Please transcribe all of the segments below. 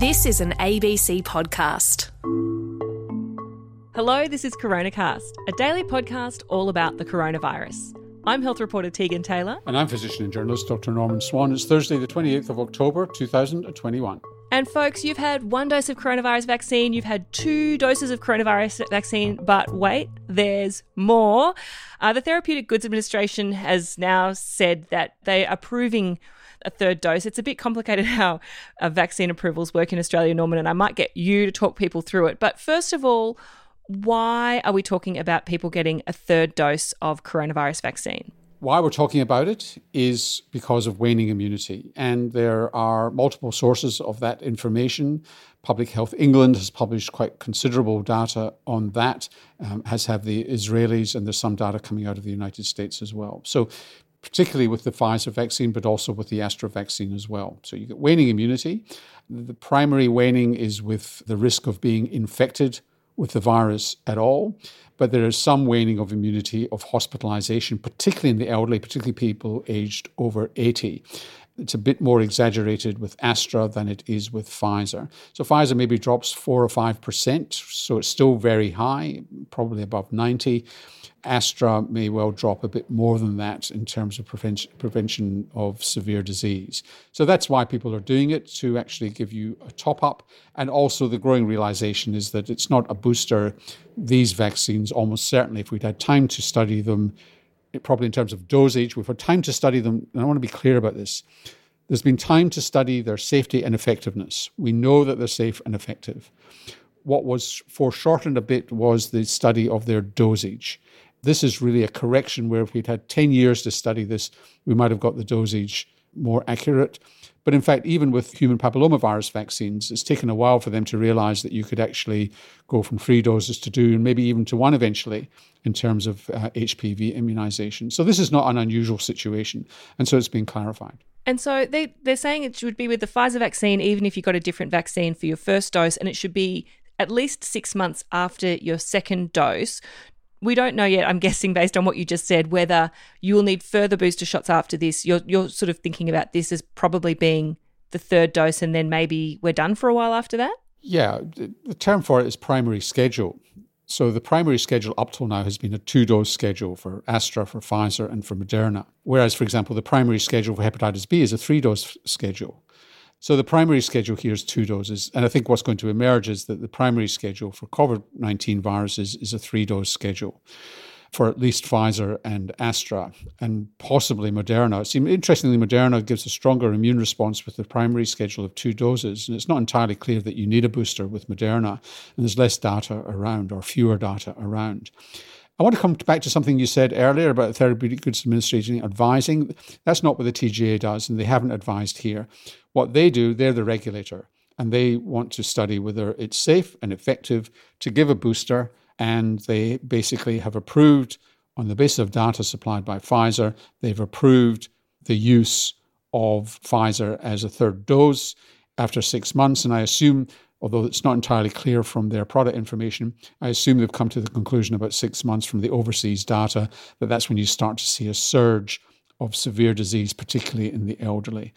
This is an ABC podcast. Hello, this is CoronaCast, a daily podcast all about the coronavirus. I'm health reporter Tegan Taylor. And I'm physician and journalist Dr. Norman Swan. It's Thursday, the 28th of October, 2021. And folks, you've had one dose of coronavirus vaccine, you've had two doses of coronavirus vaccine, but wait, there's more. Uh, the Therapeutic Goods Administration has now said that they are approving a third dose. It's a bit complicated how uh, vaccine approvals work in Australia, Norman, and I might get you to talk people through it. But first of all, why are we talking about people getting a third dose of coronavirus vaccine? Why we're talking about it is because of waning immunity. And there are multiple sources of that information. Public Health England has published quite considerable data on that, um, as have the Israelis, and there's some data coming out of the United States as well. So particularly with the Pfizer vaccine, but also with the Astra vaccine as well. So you get waning immunity. The primary waning is with the risk of being infected with the virus at all, but there is some waning of immunity of hospitalization, particularly in the elderly, particularly people aged over 80. It's a bit more exaggerated with Astra than it is with Pfizer. So Pfizer maybe drops four or five percent, so it's still very high, probably above 90. Astra may well drop a bit more than that in terms of prevention, prevention of severe disease. So that's why people are doing it to actually give you a top up. And also, the growing realization is that it's not a booster. These vaccines, almost certainly, if we'd had time to study them, probably in terms of dosage, we've had time to study them. And I want to be clear about this. There's been time to study their safety and effectiveness. We know that they're safe and effective. What was foreshortened a bit was the study of their dosage this is really a correction where if we'd had 10 years to study this, we might have got the dosage more accurate. But in fact, even with human papillomavirus vaccines, it's taken a while for them to realize that you could actually go from three doses to two and maybe even to one eventually in terms of uh, HPV immunization. So this is not an unusual situation. And so it's been clarified. And so they, they're saying it should be with the Pfizer vaccine, even if you got a different vaccine for your first dose, and it should be at least six months after your second dose we don't know yet, I'm guessing based on what you just said, whether you will need further booster shots after this. You're, you're sort of thinking about this as probably being the third dose and then maybe we're done for a while after that? Yeah, the term for it is primary schedule. So the primary schedule up till now has been a two dose schedule for Astra, for Pfizer, and for Moderna. Whereas, for example, the primary schedule for hepatitis B is a three dose schedule. So the primary schedule here is two doses. And I think what's going to emerge is that the primary schedule for COVID 19 viruses is a three dose schedule for at least Pfizer and Astra and possibly Moderna. It seems interestingly, Moderna gives a stronger immune response with the primary schedule of two doses. And it's not entirely clear that you need a booster with Moderna, and there's less data around or fewer data around. I want to come back to something you said earlier about Therapeutic Goods Administration advising. That's not what the TGA does, and they haven't advised here. What they do, they're the regulator, and they want to study whether it's safe and effective to give a booster. And they basically have approved, on the basis of data supplied by Pfizer, they've approved the use of Pfizer as a third dose after six months. And I assume although it's not entirely clear from their product information. I assume they've come to the conclusion about six months from the overseas data that that's when you start to see a surge of severe disease, particularly in the elderly.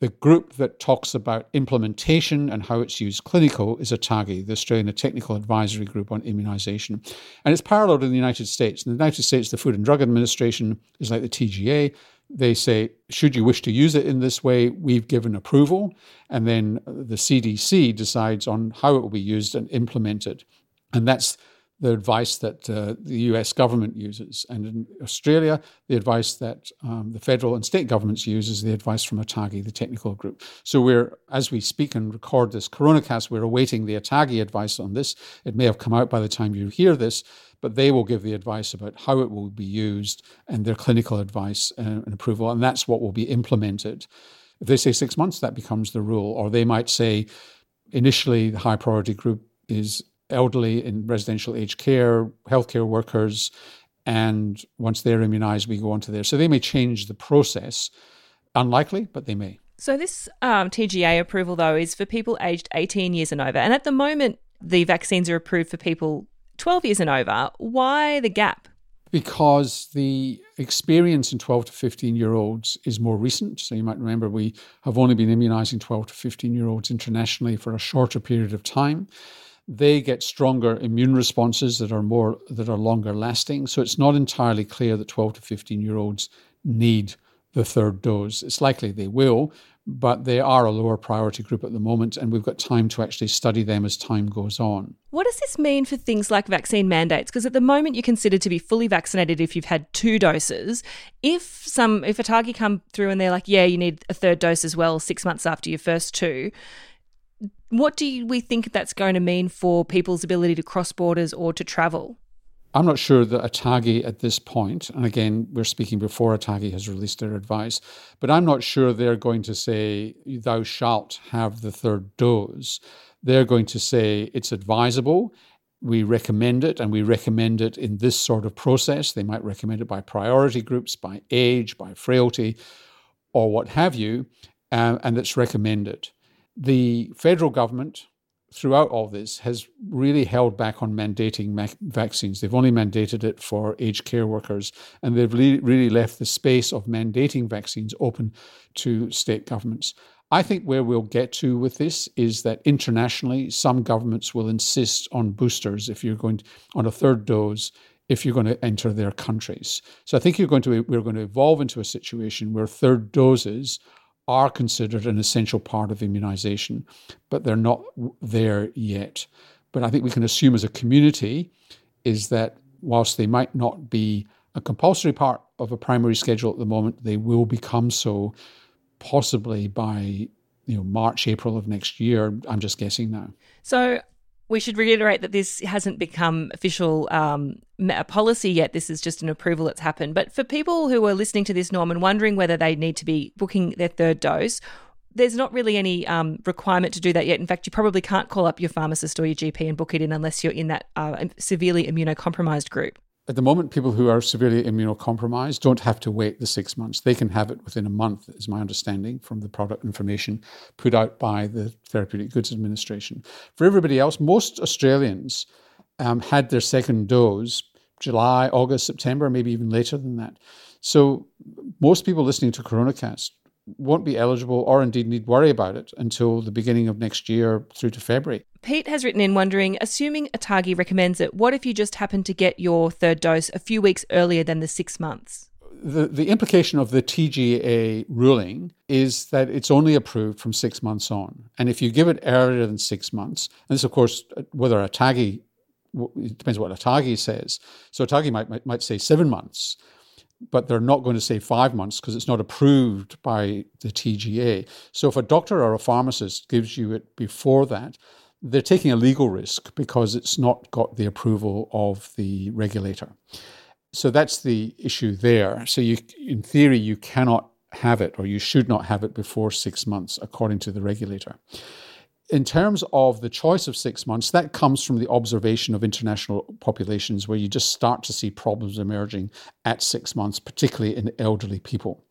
The group that talks about implementation and how it's used clinical is ATAGI, the Australian Technical Advisory Group on Immunisation. And it's paralleled in the United States. In the United States, the Food and Drug Administration is like the TGA. They say, should you wish to use it in this way, we've given approval. And then the CDC decides on how it will be used and implemented. And that's the advice that uh, the US government uses. And in Australia, the advice that um, the federal and state governments use is the advice from ATAGI, the technical group. So we're, as we speak and record this CoronaCast, we're awaiting the ATAGI advice on this. It may have come out by the time you hear this, but they will give the advice about how it will be used and their clinical advice and, and approval. And that's what will be implemented. If they say six months, that becomes the rule. Or they might say initially the high priority group is elderly in residential aged care, healthcare workers, and once they're immunized, we go on to there. So they may change the process. Unlikely, but they may. So this um, TGA approval, though, is for people aged 18 years and over. And at the moment, the vaccines are approved for people 12 years and over. Why the gap? Because the experience in 12 to 15 year olds is more recent. So you might remember we have only been immunizing 12 to 15 year olds internationally for a shorter period of time. They get stronger immune responses that are more that are longer lasting. So it's not entirely clear that 12 to 15 year olds need the third dose. It's likely they will, but they are a lower priority group at the moment, and we've got time to actually study them as time goes on. What does this mean for things like vaccine mandates? Because at the moment, you're considered to be fully vaccinated if you've had two doses. If some, if ATAGI come through and they're like, yeah, you need a third dose as well, six months after your first two, what do we think that's going to mean for people's ability to cross borders or to travel? I'm not sure that ATAGI at this point, and again, we're speaking before ATAGI has released their advice, but I'm not sure they're going to say, thou shalt have the third dose. They're going to say it's advisable. We recommend it, and we recommend it in this sort of process. They might recommend it by priority groups, by age, by frailty, or what have you, um, and it's recommended. The federal government, throughout all this has really held back on mandating vaccines. They've only mandated it for aged care workers, and they've really, really left the space of mandating vaccines open to state governments. I think where we'll get to with this is that internationally, some governments will insist on boosters if you're going to, on a third dose if you're going to enter their countries. So I think you're going to we're going to evolve into a situation where third doses are considered an essential part of immunization, but they're not there yet. But I think we can assume as a community is that whilst they might not be a compulsory part of a primary schedule at the moment, they will become so possibly by you know March, April of next year. I'm just guessing now. So we should reiterate that this hasn't become official um, policy yet. This is just an approval that's happened. But for people who are listening to this, Norm, and wondering whether they need to be booking their third dose, there's not really any um, requirement to do that yet. In fact, you probably can't call up your pharmacist or your GP and book it in unless you're in that uh, severely immunocompromised group. At the moment, people who are severely immunocompromised don't have to wait the six months. They can have it within a month, is my understanding from the product information put out by the Therapeutic Goods Administration. For everybody else, most Australians um, had their second dose July, August, September, maybe even later than that. So most people listening to CoronaCast won't be eligible or indeed need worry about it until the beginning of next year through to February. Pete has written in wondering, assuming ATAGI recommends it, what if you just happen to get your third dose a few weeks earlier than the six months? The, the implication of the TGA ruling is that it's only approved from six months on. And if you give it earlier than six months, and this, of course, whether ATAGI, it depends what ATAGI says. So ATAGI might, might, might say seven months but they're not going to say five months because it's not approved by the TGA. So if a doctor or a pharmacist gives you it before that, they're taking a legal risk because it's not got the approval of the regulator. So that's the issue there. So you, in theory, you cannot have it or you should not have it before six months, according to the regulator in terms of the choice of six months, that comes from the observation of international populations where you just start to see problems emerging at six months, particularly in elderly people.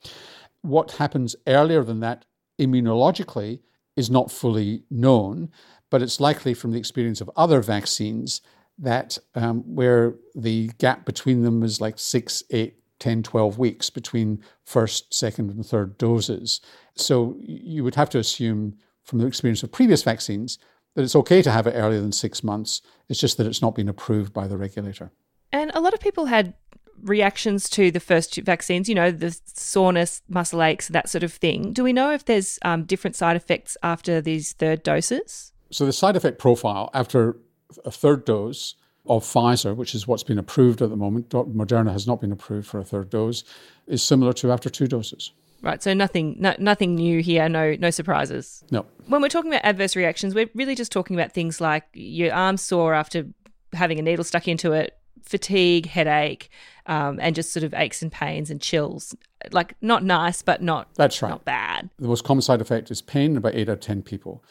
What happens earlier than that immunologically is not fully known, but it's likely from the experience of other vaccines that um, where the gap between them is like six, eight, 10, 12 weeks between first, second, and third doses. So you would have to assume from the experience of previous vaccines that it's okay to have it earlier than six months. It's just that it's not been approved by the regulator. And a lot of people had reactions to the first vaccines, you know, the soreness, muscle aches, that sort of thing. Do we know if there's um, different side effects after these third doses? So, the side effect profile after a third dose of Pfizer, which is what's been approved at the moment, Moderna has not been approved for a third dose, is similar to after two doses. Right, so nothing, no, nothing new here. No, no surprises. No. When we're talking about adverse reactions, we're really just talking about things like your arm sore after having a needle stuck into it, fatigue, headache, um, and just sort of aches and pains and chills. Like not nice, but not that's right, not bad. The most common side effect is pain. About eight out of ten people.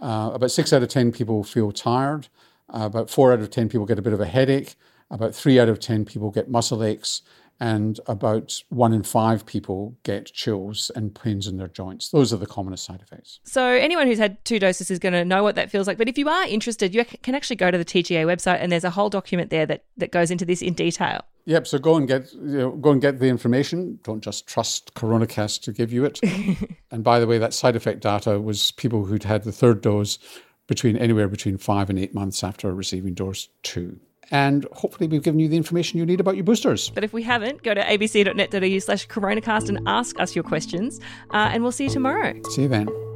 Uh, about six out of ten people feel tired. Uh, about four out of ten people get a bit of a headache. About three out of ten people get muscle aches and about one in five people get chills and pains in their joints. Those are the commonest side effects. So, anyone who's had two doses is going to know what that feels like. But if you are interested, you can actually go to the TGA website and there's a whole document there that, that goes into this in detail. Yep. So go and get you know, go and get the information. Don't just trust CoronaCast to give you it. and by the way, that side effect data was people who'd had the third dose between anywhere between five and eight months after receiving dose two. And hopefully, we've given you the information you need about your boosters. But if we haven't, go to abc.net.au slash coronacast and ask us your questions. Uh, and we'll see you tomorrow. See you then.